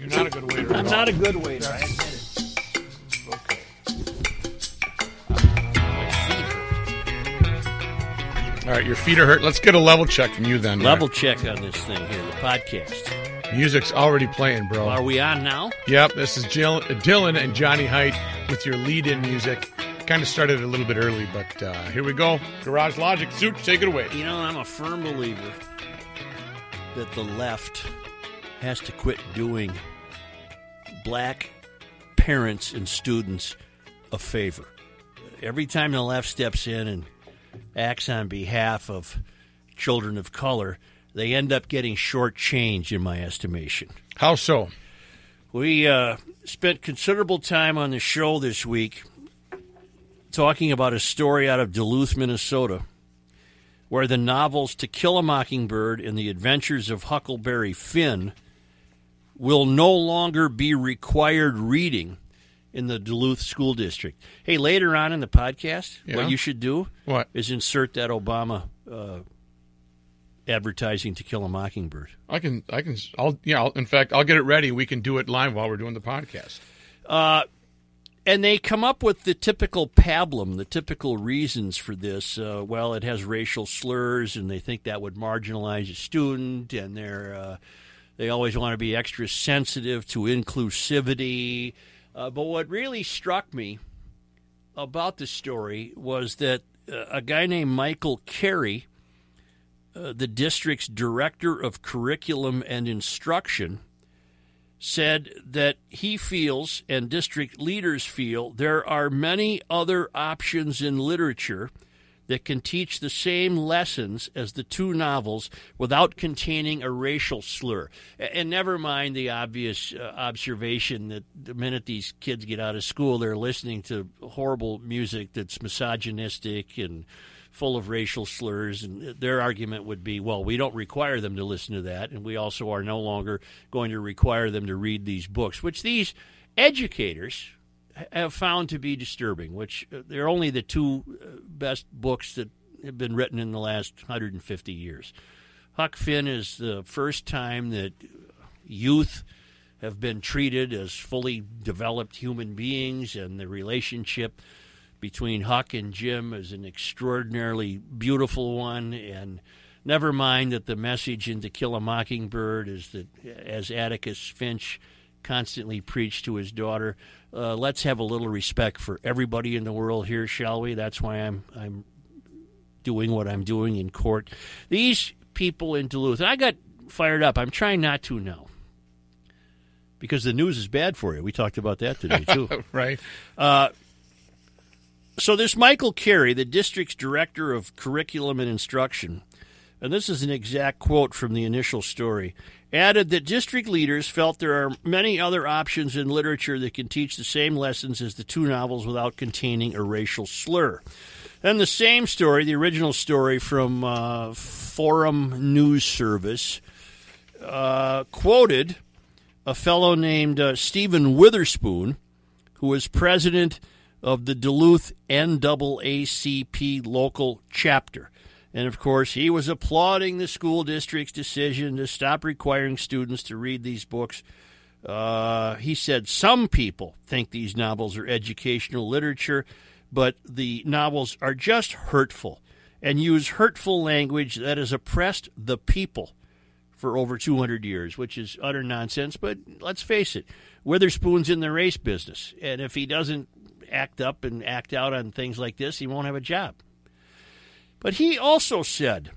You're not a good waiter. I'm at not a good waiter. I admit it. Okay. All right, your feet are hurt. Let's get a level check from you then. Level check on this thing here, the podcast. Music's already playing, bro. Are we on now? Yep, this is Jill, Dylan and Johnny Height with your lead-in music. Kind of started a little bit early, but uh, here we go. Garage Logic, Suit, take it away. You know, I'm a firm believer that the left has to quit doing black parents and students a favor. Every time the left steps in and acts on behalf of children of color, they end up getting shortchanged, in my estimation. How so? We uh, spent considerable time on the show this week talking about a story out of Duluth, Minnesota, where the novels To Kill a Mockingbird and The Adventures of Huckleberry Finn will no longer be required reading in the Duluth School District. Hey, later on in the podcast, Yeah. what you should do What? is insert that Obama uh, advertising To Kill a Mockingbird. I can, I can, I'll, yeah. I'll, in fact, I'll get it ready. We can do it live while we're doing the podcast. Uh, and they come up with the typical pablum, the typical reasons for this. Uh, well, it has racial slurs, and they think that would marginalize a student, and they're uh, they always want to be extra sensitive to inclusivity. Uh, but what really struck me about the story was that uh, a guy named Michael Carey, uh, the district's director of curriculum and instruction, said that he feels and district leaders feel there are many other options in literature that can teach the same lessons as the two novels without containing a racial slur. And never mind the obvious uh, observation that the minute these kids get out of school, they're listening to horrible music that's misogynistic and full of racial slurs. And their argument would be, well, we don't require them to listen to that, and we also are no longer going to require them to read these books, which these educators have found to be disturbing, which uh, they're only the two uh, best books that have been written in the last 150 years. Huck Finn is the first time that youth have been treated as fully developed human beings, and the relationship between Huck and Jim is an extraordinarily beautiful one. And never mind that the message in To Kill a Mockingbird is that, as Atticus Finch constantly preached to his daughter, uh, let's have a little respect for everybody in the world here, shall we? That's why I'm I'm doing what I'm doing in court. These people in Duluth, and I got fired up. I'm trying not to now. Because the news is bad for you. We talked about that today, too. Right? So this Michael Carey, the district's director of curriculum and instruction, and this is an exact quote from the initial story, added that district leaders felt there are many other options in literature that can teach the same lessons as the two novels without containing a racial slur. Then the same story, the original story from uh, Forum News Service, uh, quoted a fellow named uh, Stephen Witherspoon, who was president of the Duluth NAACP local chapter. And of course, he was applauding the school district's decision to stop requiring students to read these books. Uh, he said some people think these novels are educational literature, but the novels are just hurtful and use hurtful language that has oppressed the people for over 200 years, which is utter nonsense. But let's face it, Witherspoon's in the race business. And if he doesn't act up and act out on things like this, he won't have a job. But he also said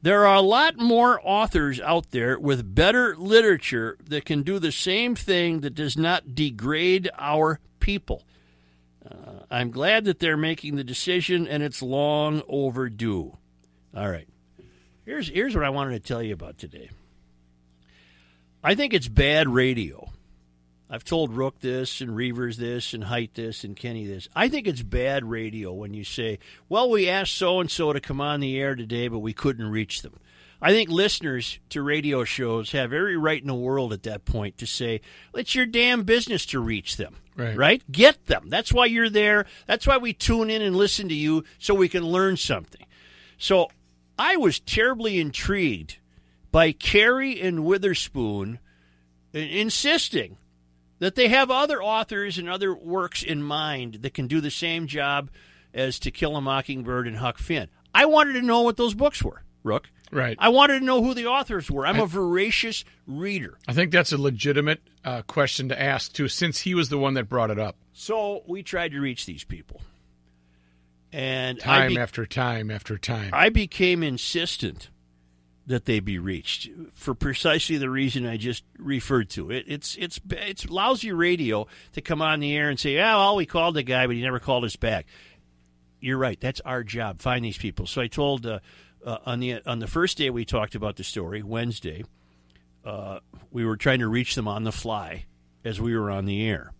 there are a lot more authors out there with better literature that can do the same thing that does not degrade our people. Uh, I'm glad that they're making the decision, and it's long overdue. All right. Here's here's what I wanted to tell you about today. I think it's bad radio. I've told Rook this and Reavers this and Height this and Kenny this. I think it's bad radio when you say, "Well, we asked so and so to come on the air today, but we couldn't reach them." I think listeners to radio shows have every right in the world at that point to say, "It's your damn business to reach them." Right. right? Get them. That's why you're there. That's why we tune in and listen to you so we can learn something. So I was terribly intrigued by Carey and Witherspoon insisting that they have other authors and other works in mind that can do the same job as To Kill a Mockingbird and Huck Finn. I wanted to know what those books were, Rook. Right. I wanted to know who the authors were. I'm a voracious reader. I think that's a legitimate uh, question to ask, too, since he was the one that brought it up. So we tried to reach these people. And time be- after time after time. I became insistent that they be reached for precisely the reason I just referred to. It, it's it's it's lousy radio to come on the air and say, "Yeah, well, we called the guy, but he never called us back." You're right. That's our job. Find these people. So I told uh, uh, on the on the first day we talked about the story, Wednesday, uh, we were trying to reach them on the fly as we were on the air,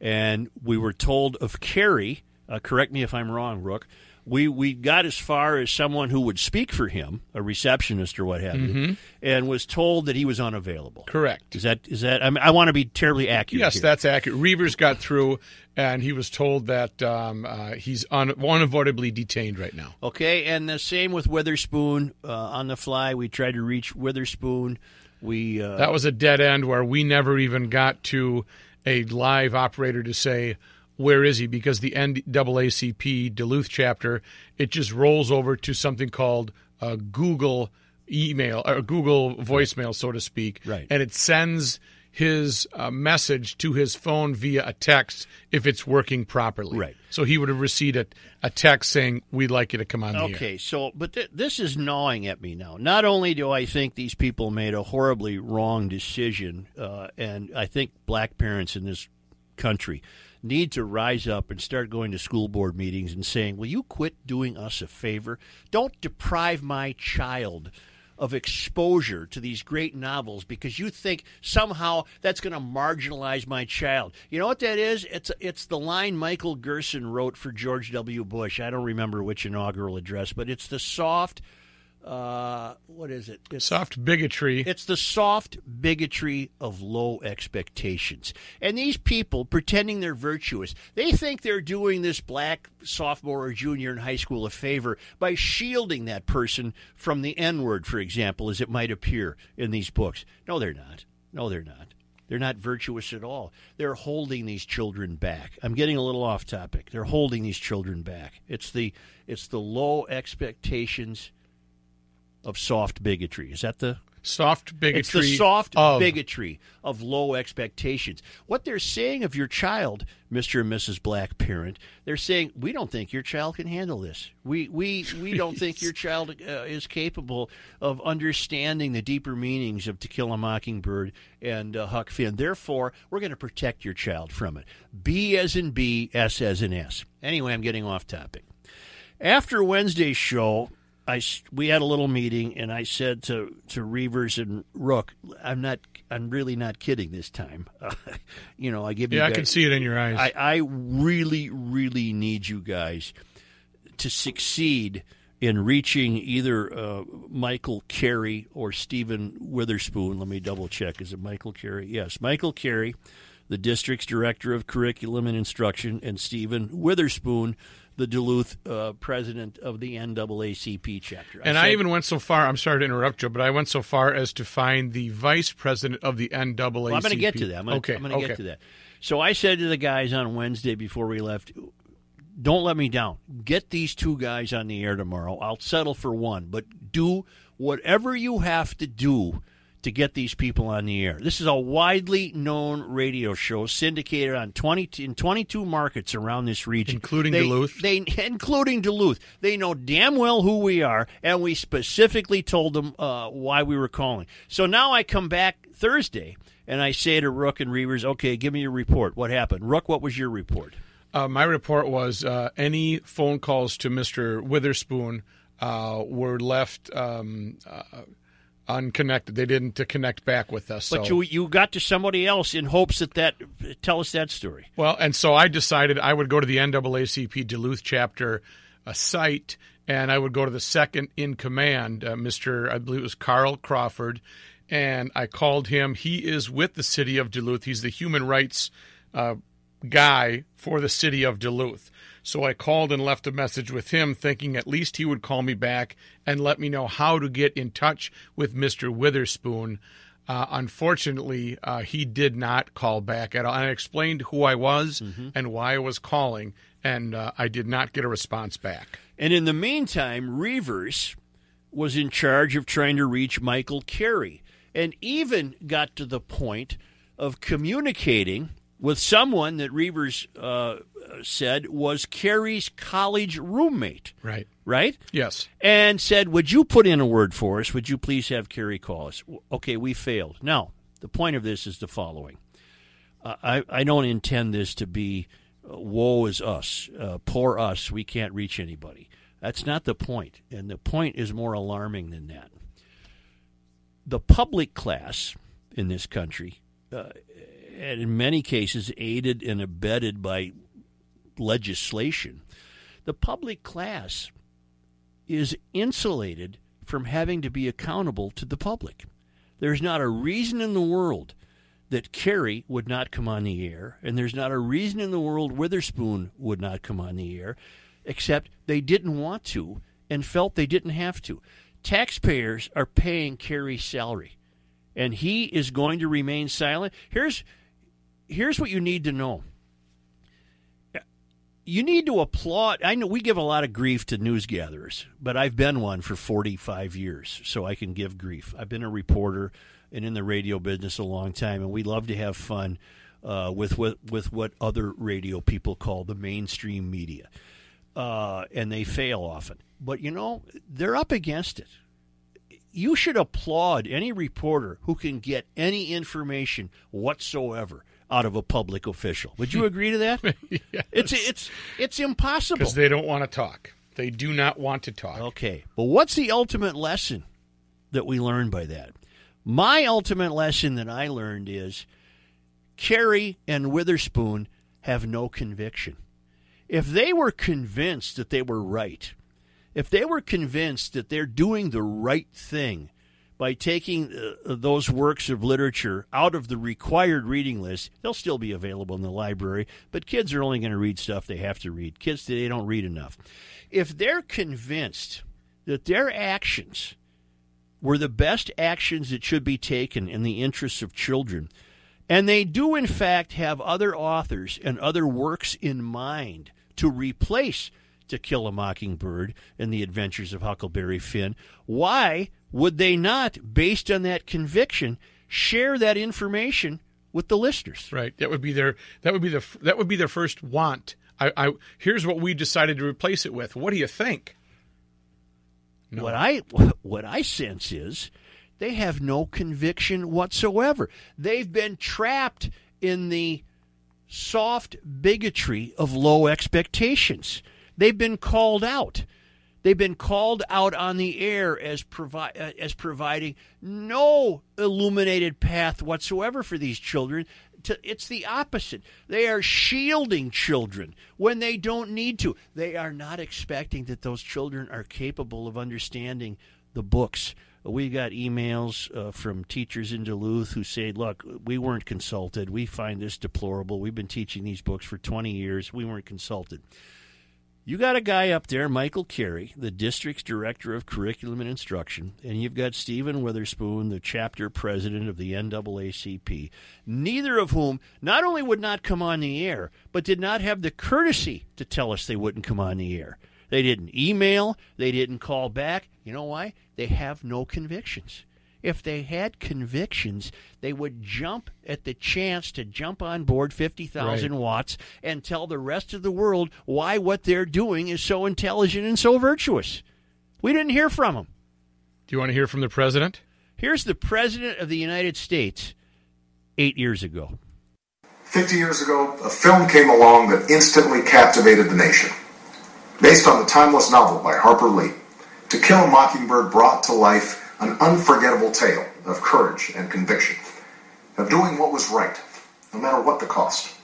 and we were told of Carey. Uh, correct me if I'm wrong, Rook. We we got as far as someone who would speak for him, a receptionist or what have you, and was told that he was unavailable. Correct. Is that is that? I, mean, I want to be terribly accurate. Yes, here. that's accurate. Reavers got through, and he was told that um, uh, he's un- unavoidably detained right now. Okay, and the same with Witherspoon uh, on the fly. We tried to reach Witherspoon. We uh, That was a dead end where we never even got to a live operator to say, where is he? Because the NAACP Duluth chapter, it just rolls over to something called uh, Google email or Google voicemail, so to speak. Right. And it sends his uh, message to his phone via a text if it's working properly. Right. So he would have received a, a text saying, we'd like you to come on the air. Okay, so but th- this is gnawing at me now. Not only do I think these people made a horribly wrong decision, uh, and I think black parents in this country need to rise up and start going to school board meetings and saying, "Will you quit doing us a favor? Don't deprive my child." Of exposure to these great novels because you think somehow that's going to marginalize my child. You know what that is? It's it's the line Michael Gerson wrote for George W. Bush. I don't remember which inaugural address, but it's the soft. Uh, what is it? It's, Soft bigotry. it's the soft bigotry of low expectations. And these people pretending they're virtuous, they think they're doing this black sophomore or junior in high school a favor by shielding that person from the N word, for example, as it might appear in these books. No, they're not. No, they're not. They're not virtuous at all. They're holding these children back. I'm getting a little off topic. They're holding these children back. It's the it's the low expectations of soft bigotry. Is that the Soft bigotry. it's the soft of, bigotry of low expectations. What they're saying of your child, Mr. and Mrs. Black parent, they're saying we don't think your child can handle this. We we we don't think your child uh, is capable of understanding the deeper meanings of To Kill a Mockingbird and uh, Huck Finn. Therefore, we're going to protect your child from it. B as in B, S as in S. Anyway, I'm getting off topic. After Wednesday's show, I we had a little meeting, and I said to to Reavers and Rook, "I'm not, I'm really not kidding this time. you know, I give you Yeah, I guys, can see it in your eyes. I, I really, really need you guys to succeed in reaching either uh, Michael Carey or Stephen Witherspoon. Let me double check. Is it Michael Carey? Yes, Michael Carey, the district's director of curriculum and instruction, and Stephen Witherspoon, the Duluth uh, president of the NAACP chapter. and I even went so far. I'm sorry to interrupt you, but I went so far as to find the vice president of the NAACP. Well, I'm going to get to that. I'm gonna, okay, I'm going to okay. get to that. So I said to the guys on Wednesday before we left, don't let me down. Get these two guys on the air tomorrow. I'll settle for one, but do whatever you have to do to get these people on the air. This is a widely known radio show syndicated on 20 in 22 markets around this region, Including They- Duluth. They including Duluth. They know damn well who we are, and we specifically told them uh, why we were calling. So now I come back Thursday and I say to Rook and Reavers, "Okay, give me your report. What happened, Rook? What was your report?" Uh, my report was uh, any phone calls to Mr. Witherspoon uh, were left um, uh, unconnected. They didn't to connect back with us. But so. you you got to somebody else in hopes that that tell us that story. Well, and so I decided I would go to the NAACP Duluth chapter uh, site, and I would go to the second in command, uh, Mr. I believe it was Carl Crawford, and I called him. He is with the city of Duluth. He's the human rights uh, guy for the city of Duluth. So I called and left a message with him, thinking at least he would call me back and let me know how to get in touch with Mr. Witherspoon. Uh, unfortunately, uh, he did not call back at all. And I explained who I was mm-hmm. and why I was calling, and uh, I did not get a response back. And in the meantime, Reavers was in charge of trying to reach Michael Carey and even got to the point of communicating with someone that Reavers uh, said was Carey's college roommate. Right. Right? Yes. And said, Would you put in a word for us? Would you please have Carey call us? Okay, we failed. Now, the point of this is the following uh, I, I don't intend this to be uh, woe is us, uh, poor us, we can't reach anybody. That's not the point. And the point is more alarming than that. The public class in this country, uh, and in many cases aided and abetted by legislation, the public class is insulated from having to be accountable to the public. There's not a reason in the world that Carey would not come on the air, and there's not a reason in the world Witherspoon would not come on the air, except they didn't want to and felt they didn't have to. Taxpayers are paying Carey's salary, and he is going to remain silent. Here's here's what you need to know you need to applaud. I know we give a lot of grief to news gatherers, but I've been one for 45 years, so I can give grief. I've been a reporter and in the radio business a long time, and we love to have fun uh, with, with with what other radio people call the mainstream media, uh, and they fail often. But you know they're up against it. You should applaud any reporter who can get any information whatsoever out of a public official. Would you agree to that? yes. It's it's it's impossible because they don't want to talk. They do not want to talk. Okay, but what's the ultimate lesson that we learn by that? My ultimate lesson that I learned is Carey and Witherspoon have no conviction. If they were convinced that they were right, if they were convinced that they're doing the right thing by taking uh, those works of literature out of the required reading list, they'll still be available in the library, but kids are only going to read stuff they have to read. Kids today don't read enough. If they're convinced that their actions were the best actions that should be taken in the interests of children, and they do in fact have other authors and other works in mind to replace To Kill a Mockingbird and the Adventures of Huckleberry Finn, why would they not, based on that conviction, share that information with the listeners? Right. That would be their that would be the that would be their first want. I, I here's what we decided to replace it with. What do you think? No. What I what I sense is they have no conviction whatsoever. They've been trapped in the soft bigotry of low expectations. They've been called out. They've been called out on the air as, provi- uh, as providing no illuminated path whatsoever for these children. It's the opposite. They are shielding children when they don't need to. They are not expecting that those children are capable of understanding the books. We got emails uh, from teachers in Duluth who say, Look, we weren't consulted. We find this deplorable. We've been teaching these books for 20 years. We weren't consulted. You got a guy up there, Michael Carey, the district's director of curriculum and instruction, and you've got Stephen Witherspoon, the chapter president of the NAACP, neither of whom not only would not come on the air, but did not have the courtesy to tell us they wouldn't come on the air. They didn't email, they didn't call back. You know why? They have no convictions if they had convictions, they would jump at the chance to jump on board 50,000 right. watts and tell the rest of the world why what they're doing is so intelligent and so virtuous. We didn't hear from them. Do you want to hear from the president? Here's the president of the United States eight years ago. 50 years ago, a film came along that instantly captivated the nation. Based on the timeless novel by Harper Lee, To Kill a Mockingbird brought to life an unforgettable tale of courage and conviction, of doing what was right, no matter what the cost.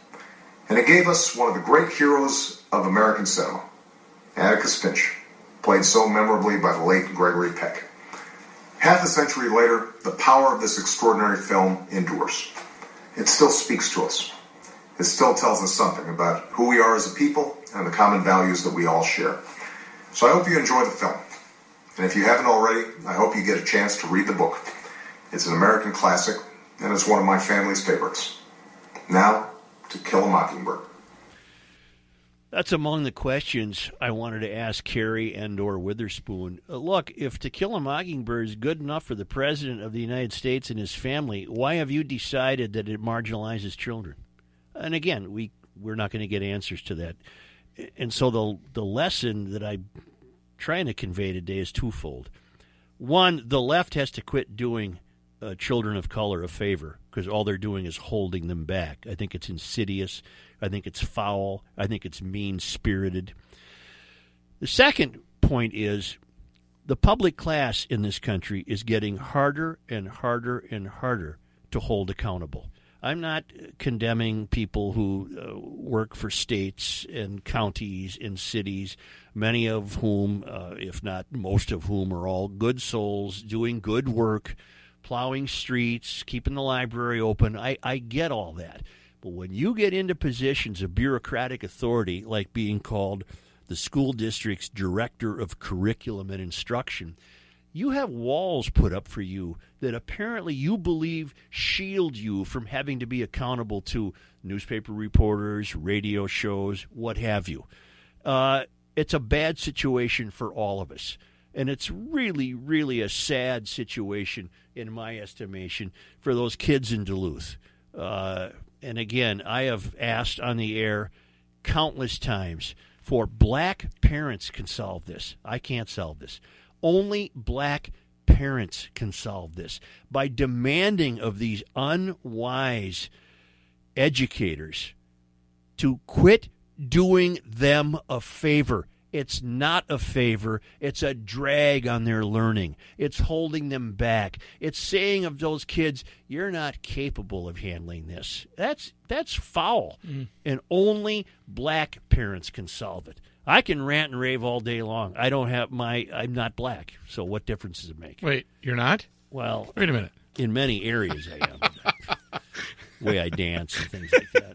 And it gave us one of the great heroes of American cinema, Atticus Finch, played so memorably by the late Gregory Peck. Half a century later, the power of this extraordinary film endures. It still speaks to us. It still tells us something about who we are as a people and the common values that we all share. So I hope you enjoy the film. And if you haven't already, I hope you get a chance to read the book. It's an American classic, and it's one of my family's favorites. Now, To Kill a Mockingbird. That's among the questions I wanted to ask Carey and or Witherspoon. Uh, look, if To Kill a Mockingbird is good enough for the President of the United States and his family, why have you decided that it marginalizes children? And again, we, we're not going to get answers to that. And so the, the lesson that I'm trying to convey today is twofold. One, the left has to quit doing uh, children of color a favor because all they're doing is holding them back. I think it's insidious. I think it's foul. I think it's mean spirited. The second point is the public class in this country is getting harder and harder and harder to hold accountable. I'm not condemning people who uh, work for states and counties and cities, many of whom, uh, if not most of whom, are all good souls doing good work, plowing streets, keeping the library open. I, I get all that. But when you get into positions of bureaucratic authority, like being called the school district's director of curriculum and instruction, you have walls put up for you that apparently you believe shield you from having to be accountable to newspaper reporters, radio shows, what have you. Uh, it's a bad situation for all of us. And it's really, really a sad situation, in my estimation, for those kids in Duluth. Uh, and again, I have asked on the air countless times for black parents can solve this. I can't solve this. Only black parents can solve this by demanding of these unwise educators to quit doing them a favor. It's not a favor. It's a drag on their learning. It's holding them back. It's saying of those kids, you're not capable of handling this. That's that's foul. Mm. And only black parents can solve it. I can rant and rave all day long. I don't have my I'm not black. So what difference does it make? Wait, you're not? Well, wait a minute. In many areas I am. way I dance and things like that.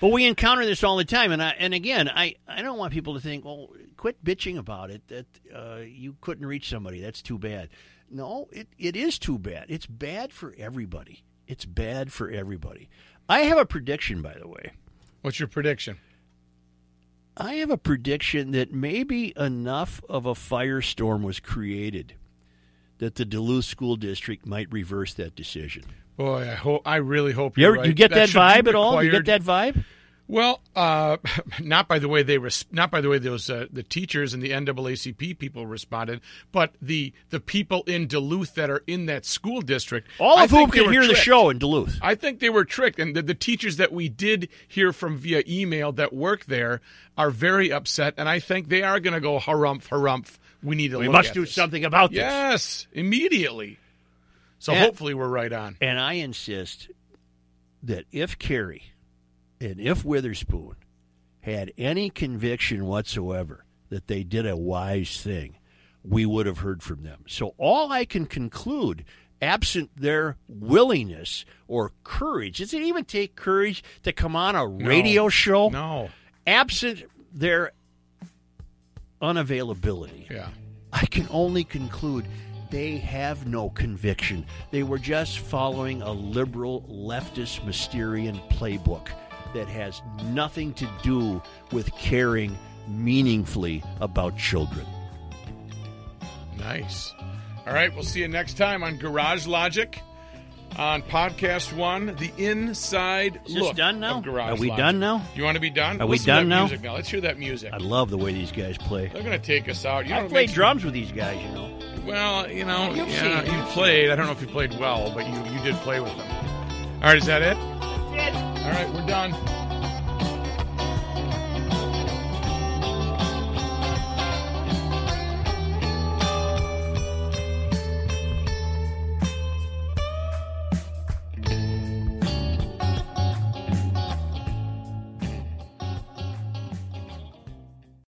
But we encounter this all the time, and I, and again, I, I don't want people to think, well, quit bitching about it that uh, you couldn't reach somebody. That's too bad. No, it, it is too bad. It's bad for everybody. It's bad for everybody. I have a prediction, by the way. What's your prediction? I have a prediction that maybe enough of a firestorm was created that the Duluth School District might reverse that decision. Boy, I hope. I really hope you right. You get that, that vibe at all? You get that vibe? Well, uh, not by the way they res- not by the way those uh, the teachers and the NAACP people responded, but the the people in Duluth that are in that school district. All of whom can hear tricked. the show in Duluth. I think they were tricked, and the, the teachers that we did hear from via email that work there are very upset, and I think they are going to go harumph harumph. We need to. We must do this. something about this. Yes, immediately. So and, hopefully we're right on. And I insist that if Carey and if Witherspoon had any conviction whatsoever that they did a wise thing, we would have heard from them. So all I can conclude, absent their willingness or courage, does it even take courage to come on a radio no. show? No. Absent their unavailability. Yeah. I can only conclude they have no conviction. They were just following a liberal leftist Mysterian playbook that has nothing to do with caring meaningfully about children. Nice. All right, we'll see you next time on Garage Logic on podcast one, the inside Is look done now? Garage Are we Logic. done now? You want to be done? Are Listen we done now? now? Let's hear that music. I love the way these guys play. They're going to take us out. You I played makes- drums with these guys, you know. Well, you know, You've yeah, seen- you played. I don't know if you played well, but you, you did play with them. All right, is that it? That's it. All right, we're done.